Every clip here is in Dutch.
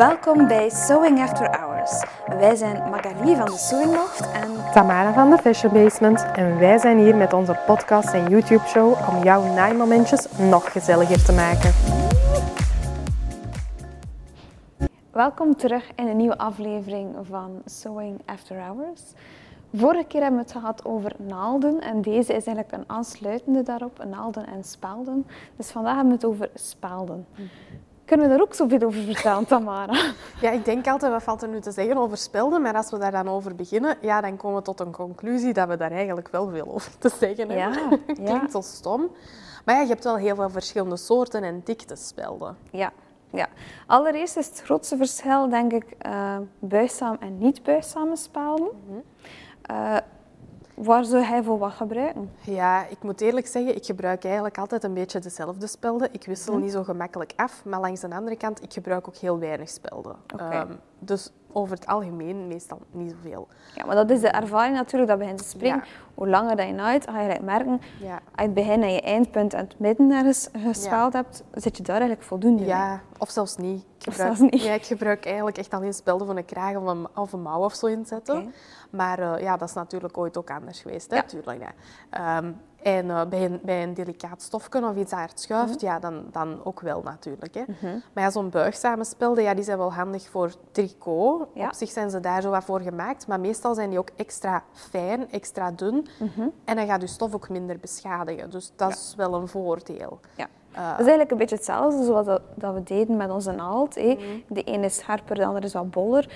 Welkom bij Sewing After Hours. Wij zijn Magali van de Sewing Loft en Tamara van de Fashion Basement en wij zijn hier met onze podcast en YouTube show om jouw naaimomentjes nog gezelliger te maken. welkom terug in een nieuwe aflevering van Sewing After Hours. Vorige keer hebben we het gehad over naalden en deze is eigenlijk een aansluitende daarop, naalden en spelden. Dus vandaag hebben we het over spelden. Kunnen we daar ook zoveel over vertellen, Tamara? Ja, ik denk altijd, wat valt er nu te zeggen over spelden? Maar als we daar dan over beginnen, ja, dan komen we tot een conclusie dat we daar eigenlijk wel veel over te zeggen hebben. ja. Klinkt zo stom. Maar ja, je hebt wel heel veel verschillende soorten en diktes spelden. Ja, ja. Allereerst is het grootste verschil, denk ik, eh buigzaam en niet buigzame spelden. Eh, waar zou hij voor wat gebruiken? Ja, ik moet eerlijk zeggen, ik gebruik eigenlijk altijd een beetje dezelfde spelden. Ik wissel Mhm. niet zo gemakkelijk af, maar langs de andere kant, ik gebruik ook heel weinig spelden. Ehm, dus over het algemeen meestal niet zoveel. Ja, maar dat is de ervaring natuurlijk, dat begint te springen. Ja. Hoe langer dat je naait, ga je eigenlijk merken, Ja. als je het begin en je eindpunt en het midden ergens gespeld hebt, zit je daar eigenlijk voldoende mee. Ja, of zelfs niet. Ik Of gebruik, zelfs niet. Ja, ik gebruik eigenlijk echt alleen spelden van een kraag of een, of een mouw of zo inzetten. Oké. Maar eh, ja, dat is natuurlijk ooit ook anders geweest, hè, Ja. tuurlijk. Ja. En eh, bij, een, bij een delicaat stofje of iets dat hard schuift, Mhm. ja, dan, dan ook wel natuurlijk. Hè. Maar ja, zo'n buigzame spelden, ja, die zijn wel handig voor tricot. Ja. Op zich zijn ze daar zo wat voor gemaakt, maar meestal zijn die ook extra fijn, extra dun. Mhm. En dan gaat je stof ook minder beschadigen. Dus dat is wel een voordeel. Ja. Eh, Dat is eigenlijk een beetje hetzelfde zoals dat, dat we deden met onze naald. Mhm. De ene is scherper, de andere is wat boller.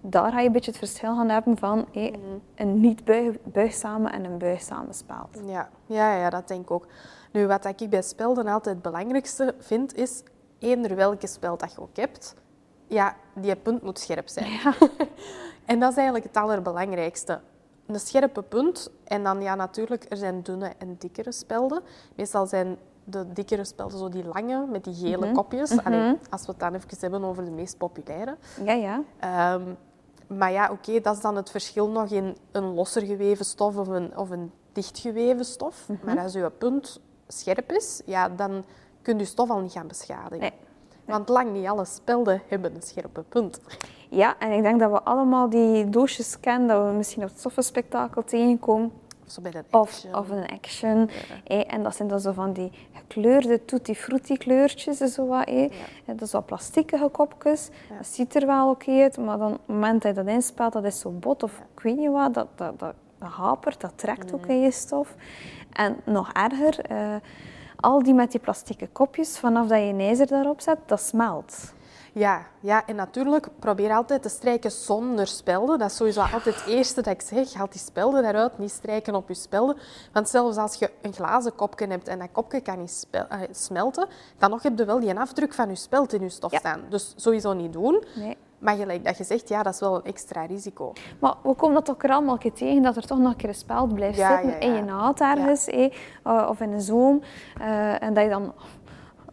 Daar ga je een beetje het verschil gaan hebben van hé, Mhm. een niet buig, buigzame en een buigzame speld. Ja, ja, ja, dat denk ik ook. Nu, wat ik bij spelden altijd het belangrijkste vind, is eender welke speld dat je ook hebt, ja, die punt moet scherp zijn. Ja. En dat is eigenlijk het allerbelangrijkste. Een scherpe punt en dan ja, natuurlijk, er zijn dunne en dikkere spelden. Meestal zijn de dikkere spelden zo die lange met die gele Mhm. kopjes. Allee, als we het dan even hebben over de meest populaire. Ja, ja. Ehm, maar ja, oké, dat is dan het verschil nog in een losser geweven stof of een, of een dichtgeweven stof. Mhm. Maar als je punt scherp is, ja, dan kun je stof al niet gaan beschadigen. Nee. Want lang niet alle spelden hebben een scherpe punt. Ja, en ik denk dat we allemaal die doosjes kennen, dat we misschien op het stoffenspectakel tegenkomen. Of zo bij de Of, action. of een action. En dat zijn dan zo van die gekleurde tutti frutti kleurtjes. Zo wat. Ja, Dat is wat plastieke kopjes. Ja. Dat ziet er wel oké uit, maar dan, op het moment dat je dat inspeelt, dat is zo bot of ik weet niet wat. Dat, dat, dat, dat hapert, dat trekt ook in je stof. En nog erger, eh, al die met die plastieke kopjes, vanaf dat je een ijzer daarop zet, dat smelt. Ja, ja, en natuurlijk probeer altijd te strijken zonder spelden. Dat is sowieso altijd het eerste dat ik zeg. Haal die spelden eruit, niet strijken op je spelden. Want zelfs als je een glazen kopje hebt en dat kopje kan niet eh, smelten, dan nog heb je wel die afdruk van je speld in je stof Ja. staan. Dus sowieso niet doen. Nee. Maar gelijk dat je zegt, ja, dat is wel een extra risico. Maar we komen dat ook er allemaal keer tegen, dat er toch nog een keer een speld blijft Ja, zitten ja, in je naad ergens, eh, of in een zoom. eh, en dat je dan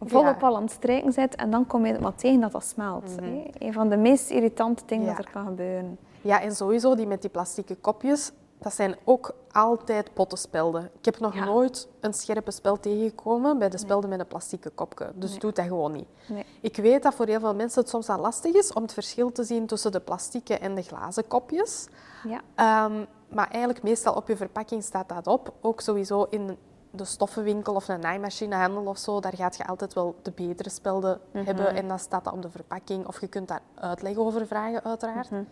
volop al aan het strijken bent en dan kom je het maar tegen dat dat smelt. hé. Een van de meest irritante dingen dat er kan gebeuren. Ja, en sowieso die met die plastieke kopjes, dat zijn ook altijd pottenspelden. Ik heb nog Ja. nooit een scherpe speld tegengekomen bij de spelden met een plastieke kopje. Dus doe dat gewoon niet. Nee. Ik weet dat voor heel veel mensen het soms al lastig is om het verschil te zien tussen de plastieke en de glazen kopjes. Ja. Ehm, maar eigenlijk meestal op je verpakking staat dat op. Ook sowieso in de stoffenwinkel of een naaimachinehandel of zo, daar gaat je altijd wel de betere spelden Mhm. hebben. En dan staat dat op de verpakking. Of je kunt daar uitleg over vragen, uiteraard. Mhm.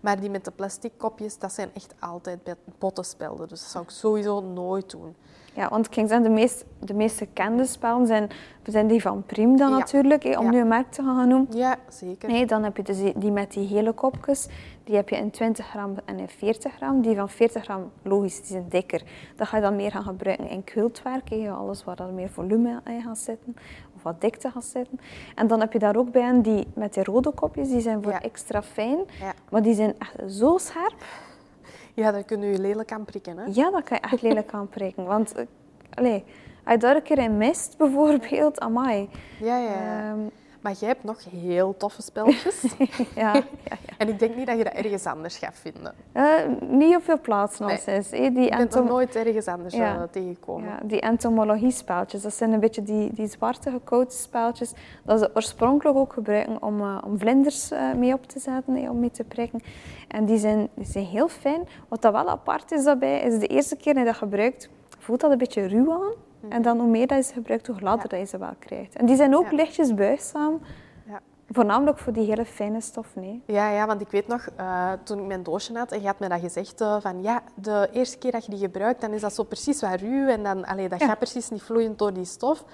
Maar die met de plastic kopjes, dat zijn echt altijd pottenspelden. Dus dat zou ik sowieso nooit doen. Ja, want ik ging zeggen, de meest, de meest gekende spellen zijn, zijn die van Prim dan Ja. natuurlijk, hé, om Ja. nu een merk te gaan noemen. Ja, zeker. Nee, dan heb je dus die, met die hele kopjes. Die heb je in 20 gram en in 40 gram. Die van 40 gram, logisch, die zijn dikker. Dat ga je dan meer gaan gebruiken in quiltwerk. hè, Alles waar er meer volume in gaat zitten. Of wat dikte gaat zitten. En dan heb je daar ook bij een die met die rode kopjes. Die zijn voor extra fijn. Maar die zijn echt zo scherp. Ja, daar kun je je lelijk aan prikken. Hè? Ja, dat kan je echt lelijk aan prikken. Want, eh, allee, als je daar een keer in mist, bijvoorbeeld, amai. Ja, ja, ja. Maar jij hebt nog heel toffe spelletjes. ja, ja, ja. En ik denk niet dat je dat ergens anders gaat vinden. Eh, niet op veel plaatsen Nee. als is. hè. Die Ik ben entom- nooit ergens anders Ja. eh, tegengekomen. Ja, die entomologie-speltjes, dat zijn een beetje die, die zwarte gecoachte speltjes dat ze oorspronkelijk ook gebruiken om, eh, om vlinders mee op te zetten, hè, om mee te prikken. En die zijn, die zijn heel fijn. Wat dat wel apart is daarbij, is de eerste keer dat je dat gebruikt, voelt dat een beetje ruw aan. En dan hoe meer dat je ze gebruikt, hoe gladder dat je ze wel krijgt. En die zijn ook lichtjes buigzaam, voornamelijk voor die hele fijne stof. Nee. Ja, ja, want ik weet nog, eh, toen ik mijn doosje had en je had me dat gezegd, eh, van ja, de eerste keer dat je die gebruikt, dan is dat zo precies wat ruw en dan, allee, dat Ja. gaat precies niet vloeiend door die stof.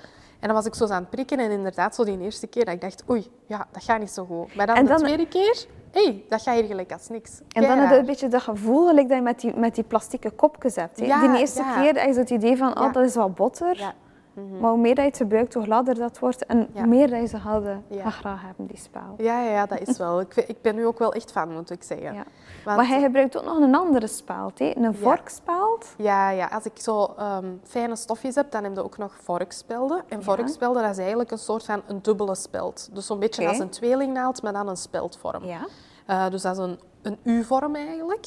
En dan was ik zo aan het prikken en inderdaad zo die eerste keer dat ik dacht, oei, ja, dat gaat niet zo goed. Maar dan, En de tweede keer, hey, dat gaat hier gelijk als niks. En dan heb je een beetje dat gevoel gelijk dat je met die, met die plastieke kopjes hebt. Ja, die eerste ja. keer heb je het idee van, oh, dat is wat botter. Mhm. Maar hoe meer dat je het gebruikt, hoe gladder dat wordt. En Ja. hoe meer dat je ze hadden, Ja. graag hebben, die spel. Ja, ja, ja, dat is wel. Ik, ik ben nu ook wel echt fan, moet ik zeggen. Ja. Want- Maar hij gebruikt ook nog een andere speld, hè? een vorkspeld. Ja, ja, als ik zo ehm, fijne stofjes heb, dan heb je ook nog vorkspelden. En vorkspelden, dat is eigenlijk een soort van een dubbele speld. Dus zo'n beetje als een tweelingnaald, maar dan een speldvorm. Ja. Eh, dus dat is een, een U-vorm eigenlijk.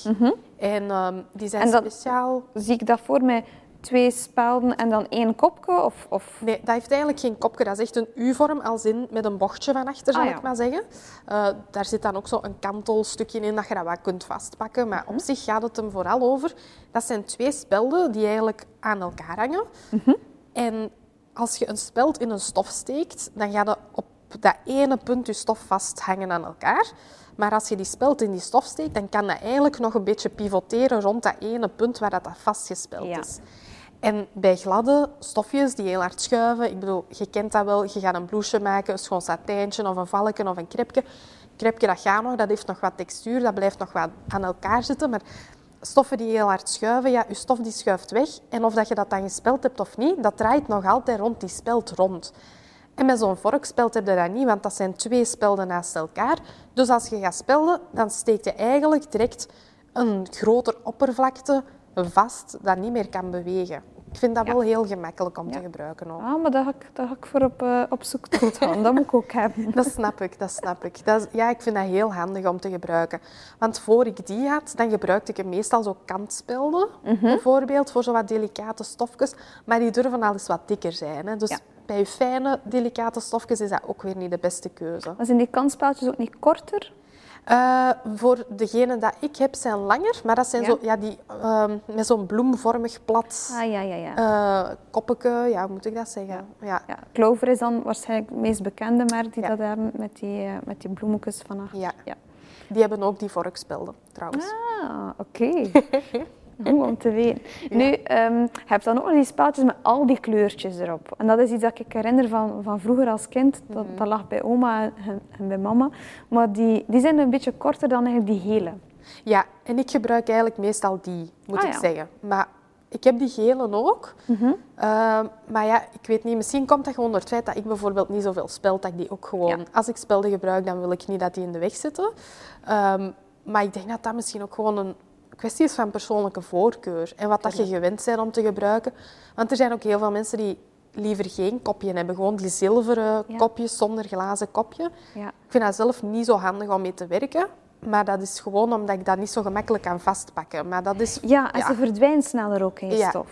En ehm, die zijn. En dat- speciaal... Zie ik dat voor mij twee spelden en dan één kopje? Of, of... Nee, dat heeft eigenlijk geen kopje. Dat is echt een U-vorm, als in met een bochtje van achter, zal Ah, ja. ik maar zeggen. Eh, daar zit dan ook zo een kantelstukje in dat je dat wat kunt vastpakken. Maar Mhm. op zich gaat het hem vooral over. Dat zijn twee spelden die eigenlijk aan elkaar hangen. Mhm. En als je een speld in een stof steekt, dan gaat je op dat ene punt je stof vasthangen aan elkaar. Maar als je die speld in die stof steekt, dan kan dat eigenlijk nog een beetje pivoteren rond dat ene punt waar dat, dat vastgespeld Ja. is. En bij gladde stofjes die heel hard schuiven, ik bedoel, je kent dat wel, je gaat een blouseje maken, een schoon satijntje of een valken of een krepje. Krepje, dat gaat nog, dat heeft nog wat textuur, dat blijft nog wat aan elkaar zitten. Maar stoffen die heel hard schuiven, ja, je stof die schuift weg. En of dat je dat dan gespeld hebt of niet, dat draait nog altijd rond die speld rond. En met zo'n vorkspeld heb je dat niet, want dat zijn twee spelden naast elkaar. Dus als je gaat spelden, dan steek je eigenlijk direct een groter oppervlakte vast dat niet meer kan bewegen. Ik vind dat Ja. wel heel gemakkelijk om te gebruiken ook. Ah, maar daar ga ik, daar ga ik voor op, eh, op zoektocht gaan. Dat moet ik ook hebben. Dat snap ik, dat snap ik. Dat is- ja, ik vind dat heel handig om te gebruiken. Want voor ik die had, dan gebruikte ik meestal zo kantspelden, Mhm. bijvoorbeeld, voor zo wat delicate stofjes. Maar die durven al eens wat dikker zijn. Hè. Dus Ja. bij je fijne, delicate stofjes is dat ook weer niet de beste keuze. Maar zijn die kantspeltjes ook niet korter? Eh, voor degene dat ik heb, zijn langer, maar dat zijn Ja. zo, ja, die ehm, met zo'n bloemvormig plat Ah, ja, ja, ja. eh koppeke, ja, hoe moet ik dat zeggen? Ja. ja. Clover is dan waarschijnlijk het meest bekende merk die dat hebben met die, eh, met die bloemetjes van achter. Ja. Die hebben ook die vorkspelden, trouwens. Ah, oké. om te weten. Nu, ehm, je hebt dan ook nog die speltjes met al die kleurtjes erop. En dat is iets dat ik herinner van, van vroeger als kind. Dat, Mhm. dat lag bij oma en, en bij mama. Maar die, die zijn een beetje korter dan eigenlijk die gele. Ja, en ik gebruik eigenlijk meestal die, moet Ah, ik ja. zeggen. Maar ik heb die gele ook. Mhm. Ehm, maar ja, ik weet niet, misschien komt dat gewoon door het feit dat ik bijvoorbeeld niet zoveel speld, dat ik die ook gewoon... Ja. Als ik spelden gebruik, dan wil ik niet dat die in de weg zitten. Ehm, maar ik denk dat dat misschien ook gewoon een kwestie is van persoonlijke voorkeur. En wat dat je gewend bent om te gebruiken. Want er zijn ook heel veel mensen die liever geen kopje hebben. Gewoon die zilveren Ja. kopjes zonder glazen kopje. Ja. Ik vind dat zelf niet zo handig om mee te werken. Maar dat is gewoon omdat ik dat niet zo gemakkelijk kan vastpakken. Maar dat is... ja, en Ja. ze verdwijnt sneller ook in je stof.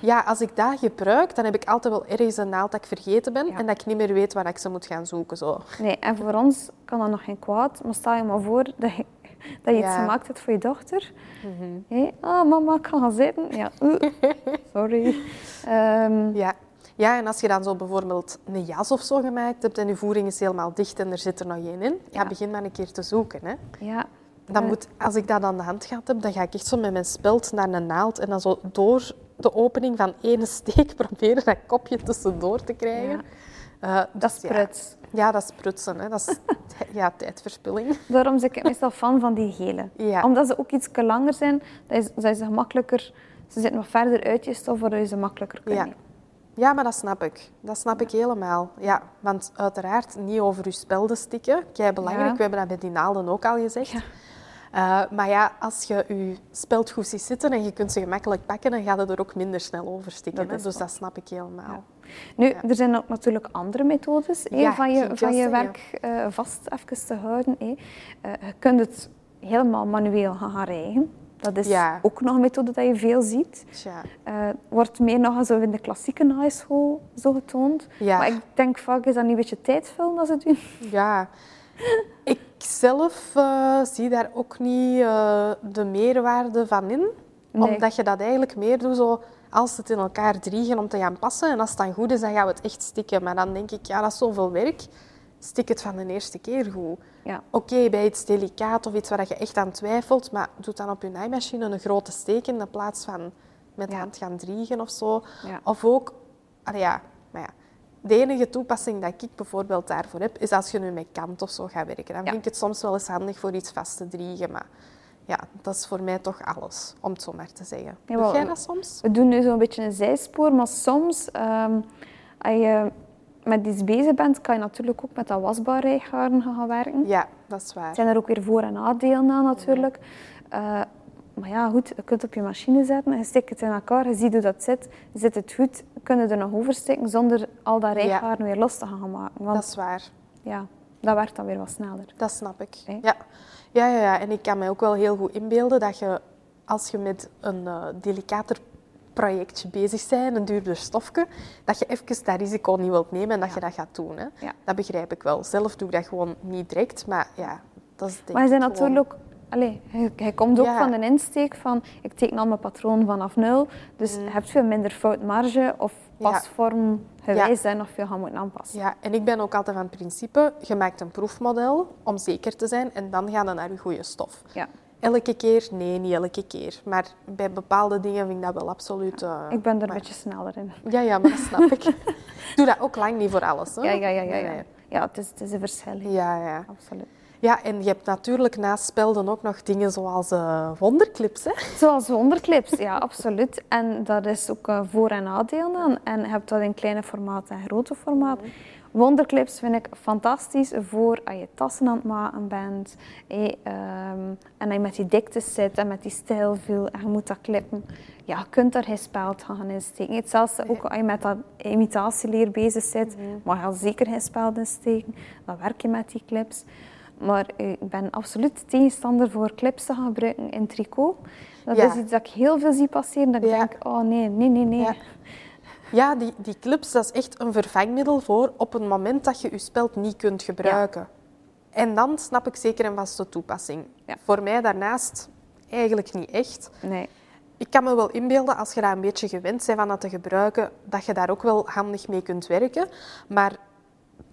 Ja, als ik dat gebruik, dan heb ik altijd wel ergens een naald dat ik vergeten ben. Ja. En dat ik niet meer weet waar ik ze moet gaan zoeken. Zo. Nee, en voor ons kan dat nog geen kwaad. Maar stel je maar voor dat je, dat je iets gemaakt hebt voor je dochter. Hé, ah, mama, ik kan gaan zitten. Ja, sorry. Ehm, Ja. ja, en als je dan zo bijvoorbeeld een jas of zo gemaakt hebt en je voering is helemaal dicht en er zit er nog één in, ja, begin maar een keer te zoeken. Hè. ja, Dan Eh. moet, als ik dat aan de hand gehad heb, dan ga ik echt zo met mijn speld naar een naald en dan zo door de opening van ene steek proberen dat kopje tussendoor te krijgen. Eh, dat is ja. dat is prutsen. Hè. Dat is ja, tijdverspilling. Daarom ben ik meestal fan van die gele. Ja. Omdat ze ook iets langer zijn, dat is, zijn ze gemakkelijker... Ze zitten wat verder uit je stof, waardoor je ze makkelijker kunt Ja. Ja, maar dat snap ik. Dat snap ik helemaal. Ja, want uiteraard niet over je spelden stikken. Kei belangrijk. Ja. We hebben dat bij die naalden ook al gezegd. Eh, maar ja, als je je speld goed ziet zitten en je kunt ze gemakkelijk pakken, dan gaat het er ook minder snel over stikken. Dat is Dus dat snap ik helemaal. Nu, Ja. er zijn ook natuurlijk andere methodes Ja, van je, van je werk eh, vast even te houden. Eh, je kunt het helemaal manueel gaan rijgen. Dat is ook nog een methode dat je veel ziet. Eh, wordt meer nog zo in de klassieke naaischool zo getoond. Maar ik denk vaak is dat niet een beetje tijdvullen dat ze doen. Ja, ik zelf zie daar ook niet de meerwaarde van in. Nee. Omdat je dat eigenlijk meer doet zo als het in elkaar driegen om te gaan passen. En als het dan goed is, dan gaan we het echt stikken. Maar dan denk ik, ja, dat is zoveel werk. Stik het van de eerste keer goed. Ja. Oké, bij iets delicaat of iets waar je echt aan twijfelt, maar doe dan op je naaimachine een grote steek in plaats van met de Ja. hand gaan driegen of zo. Ja. Of ook, ja, maar ja, de enige toepassing dat ik bijvoorbeeld daarvoor heb, is als je nu met kant of zo gaat werken. Dan vind ik het soms wel eens handig voor iets vast te driegen, maar ja, dat is voor mij toch alles, om het zo maar te zeggen. Ja, Doe jij dat soms? We doen nu zo'n beetje een zijspoor, maar soms, ehm, als je met iets bezig bent, kan je natuurlijk ook met dat wasbaar rijgaren gaan werken. Ja, dat is Er waar. zijn er ook weer voor- en nadelen aan natuurlijk. Eh, maar ja, goed, je kunt het op je machine zetten, je steekt het in elkaar, je ziet hoe dat zit. Zit het goed, kun je er nog over steken zonder al dat rijgaren weer los te gaan maken. Want Dat is waar. ja, dat werkt dan weer wat sneller. Dat snap ik. Ja. Ja, ja, ja, en ik kan me ook wel heel goed inbeelden dat je, als je met een eh, delicater projectje bezig bent, een duurder stofje, dat je even dat risico niet wilt nemen en dat Ja. je dat gaat doen. Hè. Ja. Dat begrijp ik wel. Zelf doe ik dat gewoon niet direct, maar ja, dat is denk Maar gewoon- natuurlijk... Allee, hij, hij komt ook Ja. van de insteek van ik teken al mijn patroon vanaf nul, dus je hebt veel minder foutmarge of Mm. Pasvorm gewijs zijn of je gaat moeten aanpassen. Ja, en ik ben ook altijd van het principe, je maakt een proefmodel om zeker te zijn en dan ga je naar je goede stof. Ja. Elke keer? Nee, niet elke keer. Maar bij bepaalde dingen vind ik dat wel absoluut... eh, Ik ben er een beetje sneller in. Ja, ja, maar dat snap ik. Doe dat ook lang niet voor alles. Hè? Ja, ja, ja. ja, ja. ja het, is, het is een verschil. Ja, ja. Absoluut. Ja, en je hebt natuurlijk naast spelden ook nog dingen zoals eh, wonderclips. Hè? Zoals wonderclips, ja, absoluut. En dat is ook een voor- en nadeel aan. En je hebt dat in kleine formaat en grote formaat. Wonderclips vind ik fantastisch voor als je tassen aan het maken bent. ehm, en als je met die diktes zit en met die stijlviel en je moet dat klippen. Ja, je kunt daar geen speld gaan insteken. Hetzelfde ook als je met dat imitatieleer bezig bent, mag je zeker geen speld insteken. Dan werk je met die clips. Maar eh, ik ben absoluut tegenstander voor clips te gaan gebruiken in tricot. Dat Ja. is iets dat ik heel veel zie passeren. Dat ik Ja. denk, oh nee, nee, nee, nee. Ja. Ja, die, die clips, dat is echt een vervangmiddel voor op het moment dat je je speld niet kunt gebruiken. En dan snap ik zeker een vaste toepassing. Voor mij daarnaast eigenlijk niet echt. Nee. Ik kan me wel inbeelden, als je daar een beetje gewend bent van dat te gebruiken, dat je daar ook wel handig mee kunt werken. Maar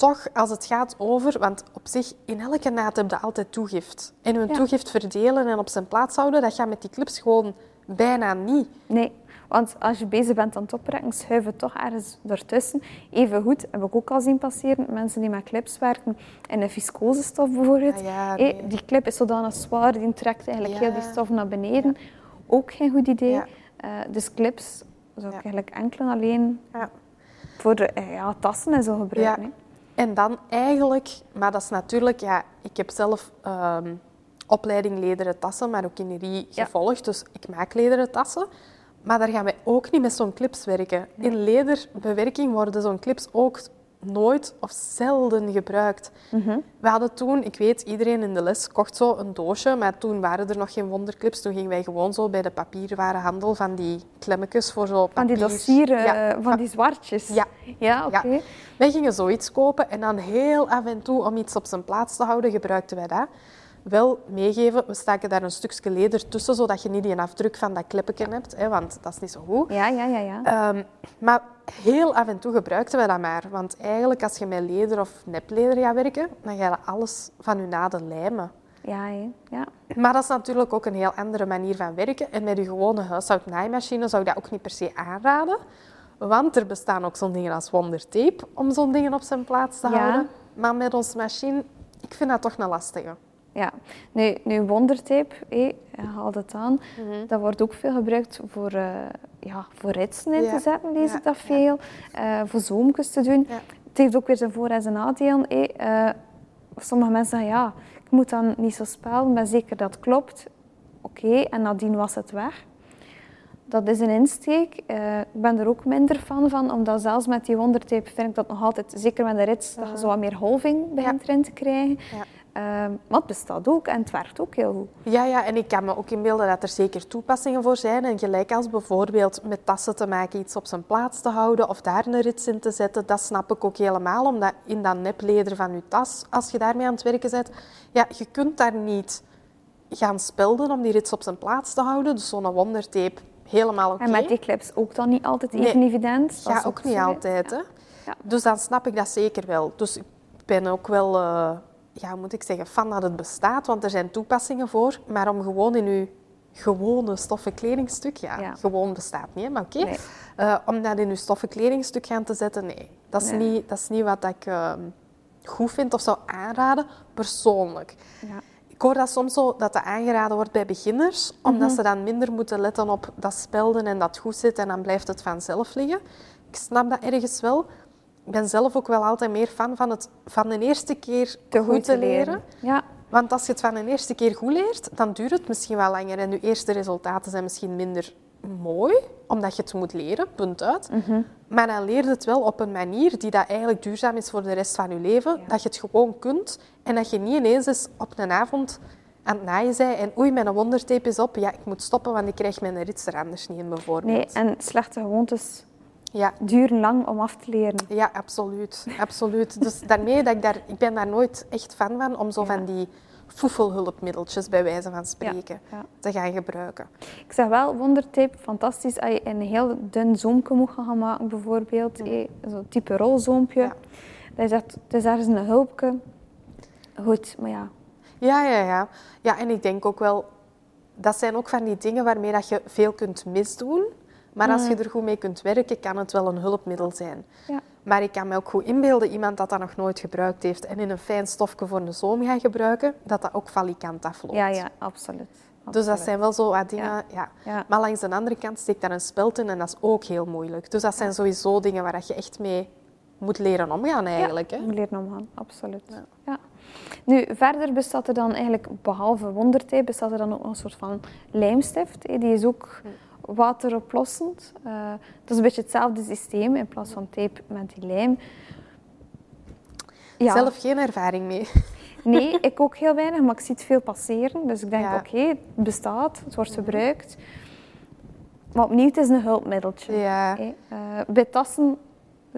toch, als het gaat over... Want op zich, in elke naad heb je altijd toegift. En een Ja. toegift verdelen en op zijn plaats houden, dat gaat met die clips gewoon bijna niet. Nee, want als je bezig bent aan het oprekken, schuif het toch ergens ertussen. Even goed, heb ik ook al zien passeren, mensen die met clips werken in een viscosestof bijvoorbeeld. Ah ja, nee. die clip is zodanig zwaar, die trekt eigenlijk Ja. heel die stof naar beneden. Ook geen goed idee. Eh, dus clips zou ik eigenlijk enkel en alleen Ja. voor de, eh, ja, tassen en zo gebruiken. En dan eigenlijk, maar dat is natuurlijk, ja, ik heb zelf ehm, opleiding lederen tassen, maroquinerie Ja. gevolgd, dus ik maak lederen tassen. Maar daar gaan wij ook niet met zo'n clips werken. In lederbewerking worden zo'n clips ook nooit of zelden gebruikt. Mhm. We hadden toen, ik weet, iedereen in de les kocht zo een doosje, maar toen waren er nog geen wonderclips. Toen gingen wij gewoon zo bij de papierwarenhandel van die klemmetjes voor zo Van die papier. dossieren, Ja, eh, van die zwartjes. Ja. Ja, oké. Ja. Wij gingen zoiets kopen en dan heel af en toe, om iets op zijn plaats te houden, gebruikten wij dat. Wel meegeven, we staken daar een stukje leder tussen, zodat je niet die afdruk van dat klippetje hebt, hè, want dat is niet zo goed. Ja, ja, ja. ja. Ehm, maar heel af en toe gebruikten we dat maar. Want eigenlijk, als je met leder of nepleder gaat werken, dan ga je alles van je naden lijmen. Ja, ja. Maar dat is natuurlijk ook een heel andere manier van werken. En met je gewone huishoudnaaimachine zou ik dat ook niet per se aanraden. Want er bestaan ook zo'n dingen als wondertape om zo'n dingen op zijn plaats te Ja. houden. Maar met onze machine, ik vind dat toch een lastige. Ja, nu, nu wondertape, hé, je haalt het aan, Mhm. dat wordt ook veel gebruikt voor, eh ja, voor ritsen in Ja, te zetten, lees ja, ik dat ja. veel. Eh, voor zoomjes te doen. Ja. Het heeft ook weer zijn voor- en zijn nadelen. hé. Eh, sommige mensen zeggen, ja, ik moet dan niet zo spelen, ik ben zeker dat het klopt. Oké, en nadien was het weg. dat is een insteek. Eh, ik ben er ook minder fan van, omdat zelfs met die wondertape vind ik dat nog altijd, zeker met de rits, dat je zo wat meer golving begint erin te krijgen. Ehm, maar het bestaat ook en het werkt ook heel goed. Ja, ja, en ik kan me ook inbeelden dat er zeker toepassingen voor zijn. En gelijk als bijvoorbeeld met tassen te maken iets op zijn plaats te houden of daar een rits in te zetten, dat snap ik ook helemaal. Omdat in dat nepleder van je tas, als je daarmee aan het werken bent, ja, je kunt daar niet gaan spelden om die rits op zijn plaats te houden. Dus zo'n wondertape, helemaal oké. En met die clips ook dan niet altijd even Nee. evident. Dat Ja, ook niet altijd. Hè? Ja. Dus dan snap ik dat zeker wel. Dus ik ben ook wel, eh, ja, moet ik zeggen, fan dat het bestaat, want er zijn toepassingen voor. Maar om gewoon in uw gewone stoffen kledingstuk, ja, Ja. gewoon bestaat niet, maar oké. Nee. Eh, om dat in uw stoffen kledingstuk gaan te zetten, nee. Dat is, Nee. niet, dat is niet wat ik eh, goed vind of zou aanraden, persoonlijk. Ja. Ik hoor dat soms zo dat dat aangeraden wordt bij beginners, omdat Mhm. ze dan minder moeten letten op dat spelden en dat goed zit en dan blijft het vanzelf liggen. Ik snap dat ergens wel. Ik ben zelf ook wel altijd meer fan van het van de eerste keer Te goed te leren. Ja, Want als je het van de eerste keer goed leert, dan duurt het misschien wel langer en je eerste resultaten zijn misschien minder mooi, omdat je het moet leren, punt uit. Mhm. Maar dan leer je het wel op een manier die dat eigenlijk duurzaam is voor de rest van je leven. Ja. Dat je het gewoon kunt en dat je niet ineens eens op een avond aan het naaien bent en oei, mijn wondertape is op. Ja, ik moet stoppen, want ik krijg mijn rits er anders niet in, bijvoorbeeld. nee, en slechte gewoontes Ja, duren lang om af te leren. ja, absoluut. absoluut. Dus daarmee dat ik daar... Ik ben daar nooit echt fan van om zo Ja. van die foefelhulpmiddeltjes, bij wijze van spreken, ja. te gaan gebruiken. Ik zeg wel, wondertape, fantastisch als je een heel dun zoomje moet gaan maken, bijvoorbeeld. eh, Zo'n type rolzoompje. Ja. Dat is echt, het is ergens een hulpje. Goed, maar ja. Ja, ja, ja. Ja, en ik denk ook wel... Dat zijn ook van die dingen waarmee dat je veel kunt misdoen. Maar als je er goed mee kunt werken, kan het wel een hulpmiddel zijn. Ja. Maar ik kan me ook goed inbeelden, iemand dat dat nog nooit gebruikt heeft en in een fijn stofje voor een zoom gaat gebruiken, dat dat ook valikant afloopt. Ja, ja, absoluut. Dus dat zijn wel zo wat dingen... Ja. Ja. Ja. Maar langs de andere kant steekt daar een speld in en dat is ook heel moeilijk. Dus dat zijn sowieso dingen waar je echt mee moet leren omgaan eigenlijk. Ja, Hè? moet leren omgaan, absoluut. Ja. Nu, verder bestaat er dan eigenlijk, behalve wondertape, bestaat er dan ook een soort van lijmstift. Die is ook wateroplossend. Eh het is een beetje hetzelfde systeem, in plaats van tape met die lijm. Ja, Zelf geen ervaring mee. nee, ik ook heel weinig, maar ik zie het veel passeren. Dus ik denk, Ja. oké, het bestaat, het wordt gebruikt. Maar opnieuw, het is een hulpmiddeltje. Ja. Eh, bij tassen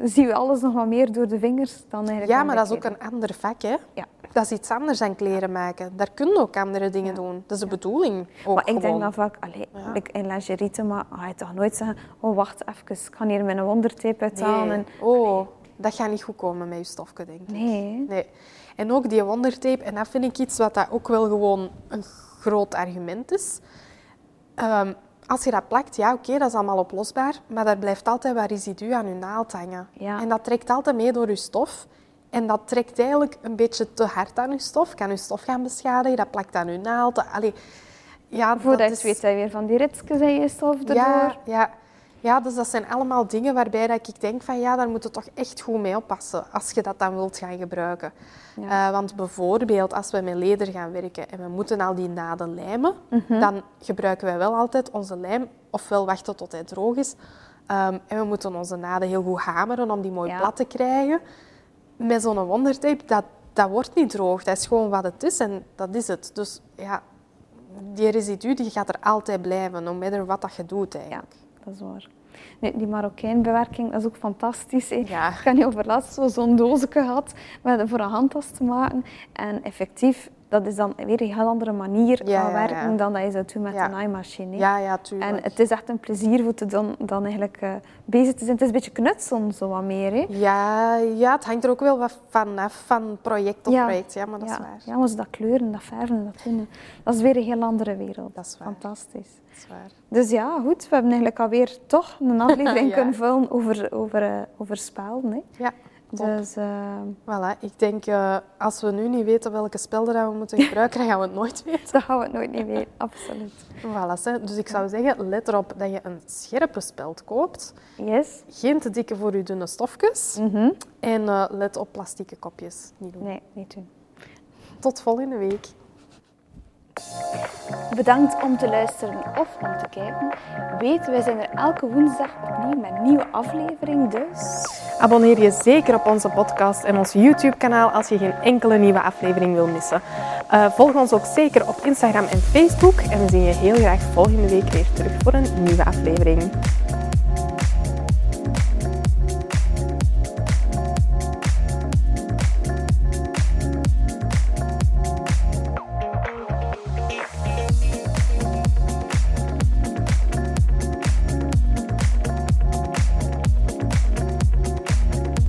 zien we alles nog wat meer door de vingers dan eigenlijk Ja, maar dat is ook een ander vak, hè? Ja. Dat is iets anders dan kleren maken. Daar kun je ook andere dingen Ja. doen. Dat is de bedoeling ook Maar ik denk dan vaak, allee, Ja. ik in lingerie, maar ga je toch nooit zeggen, oh wacht even, ik ga hier mijn wondertape uithalen. Nee. En... Oh, dat gaat niet goed komen met je stofje, denk ik. Nee. Nee. En ook die wondertape, en dat vind ik iets wat dat ook wel gewoon een groot argument is. Ehm, als je dat plakt, ja oké, dat is allemaal oplosbaar, maar daar blijft altijd wat residu aan je naald hangen. Ja. En dat trekt altijd mee door je stof. En dat trekt eigenlijk een beetje te hard aan je stof, kan je stof gaan beschadigen, dat plakt aan je naald. Allee, ja, Voordat je dat weet, zijn weer van die ritsjes in je stof erdoor. ja, ja. Ja, dus dat zijn allemaal dingen waarbij dat ik denk van ja, daar moet je toch echt goed mee oppassen als je dat dan wilt gaan gebruiken. Ja. Eh, want bijvoorbeeld als we met leder gaan werken en we moeten al die naden lijmen, Mhm. dan gebruiken wij wel altijd onze lijm ofwel wachten tot hij droog is. Ehm, en we moeten onze naden heel goed hameren om die mooi Ja. plat te krijgen. Met zo'n wondertape, dat, dat wordt niet droog. Dat is gewoon wat het is en dat is het. Dus ja, die residu die gaat er altijd blijven, no matter wat dat je doet Ja, eigenlijk. Dat is waar. Die Marokijnbewerking, dat is ook fantastisch. Ja. Ik heb niet over laatst zo- zo'n doosje gehad met, voor een handtas te maken. En effectief, dat is dan weer een heel andere manier Ja, van ja. werken dan dat je zou doen met een naaimachine. Ja, ja, tuurlijk. En het is echt een plezier voor te dan, dan eigenlijk eh, bezig te zijn. Het is een beetje knutselen, zo wat meer. Hè? Ja, ja, het hangt er ook wel wat van af, van project tot project. Ja, maar dat is waar. Ja, maar dat kleuren, dat verven, dat doen. Dat is weer een heel andere wereld. Dat is waar. Fantastisch. Dat is waar. Dus ja, goed. We hebben eigenlijk alweer toch een aflevering kunnen vullen over, over, eh, over spelden. Hè. Ja. Dus eh, Voilà, ik denk, eh, als we nu niet weten welke dat we moeten gebruiken, dan gaan we het nooit weten. dat gaan we het nooit niet weten. Absoluut. Voilà, dus ik zou zeggen, let erop dat je een scherpe speld koopt. Yes. Geen te dikke voor je dunne stofjes. Mhm. En eh, let op plastieke kopjes. Niet doen. Nee, niet doen. Tot volgende week. Bedankt om te luisteren of om te kijken. Weet, wij zijn er elke woensdag opnieuw met een nieuwe aflevering, dus... Abonneer je zeker op onze podcast en ons YouTube-kanaal als je geen enkele nieuwe aflevering wil missen. Uh, volg ons ook zeker op Instagram en Facebook en we zien je heel graag volgende week weer terug voor een nieuwe aflevering.